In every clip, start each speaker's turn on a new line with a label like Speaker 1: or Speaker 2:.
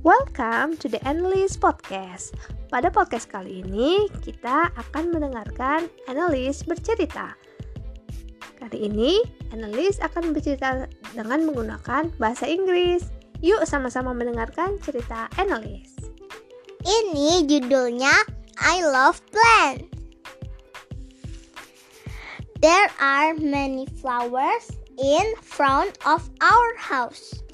Speaker 1: Welcome to the Analyst Podcast. Pada podcast kali ini, kita akan mendengarkan analis bercerita. Kali ini, analis akan bercerita dengan menggunakan bahasa Inggris. Yuk sama-sama mendengarkan cerita analis.
Speaker 2: Ini judulnya I Love Plants. There are many flowers in front of our house.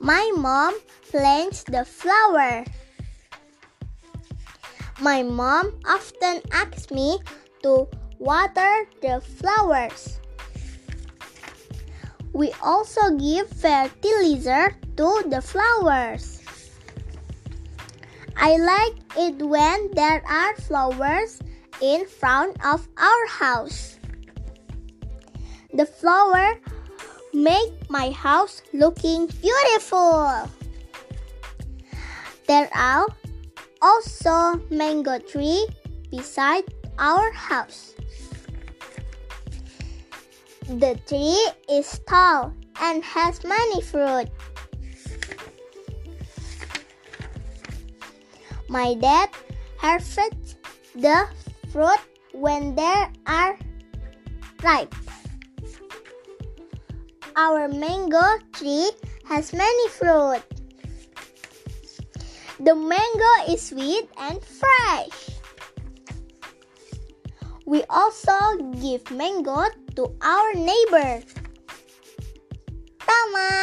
Speaker 2: My mom plants the flower. My mom often asks me to water the flowers. We also give fertilizer to the flowers. I like it when there are flowers in front of our house. The flower make my house looking beautiful. There are also mango tree beside our house. The tree is tall and has many fruit. My dad harvests the fruit when they are ripe. Our mango tree has many fruit. The mango is sweet and fresh. We also give mango to our neighbor. Tamat.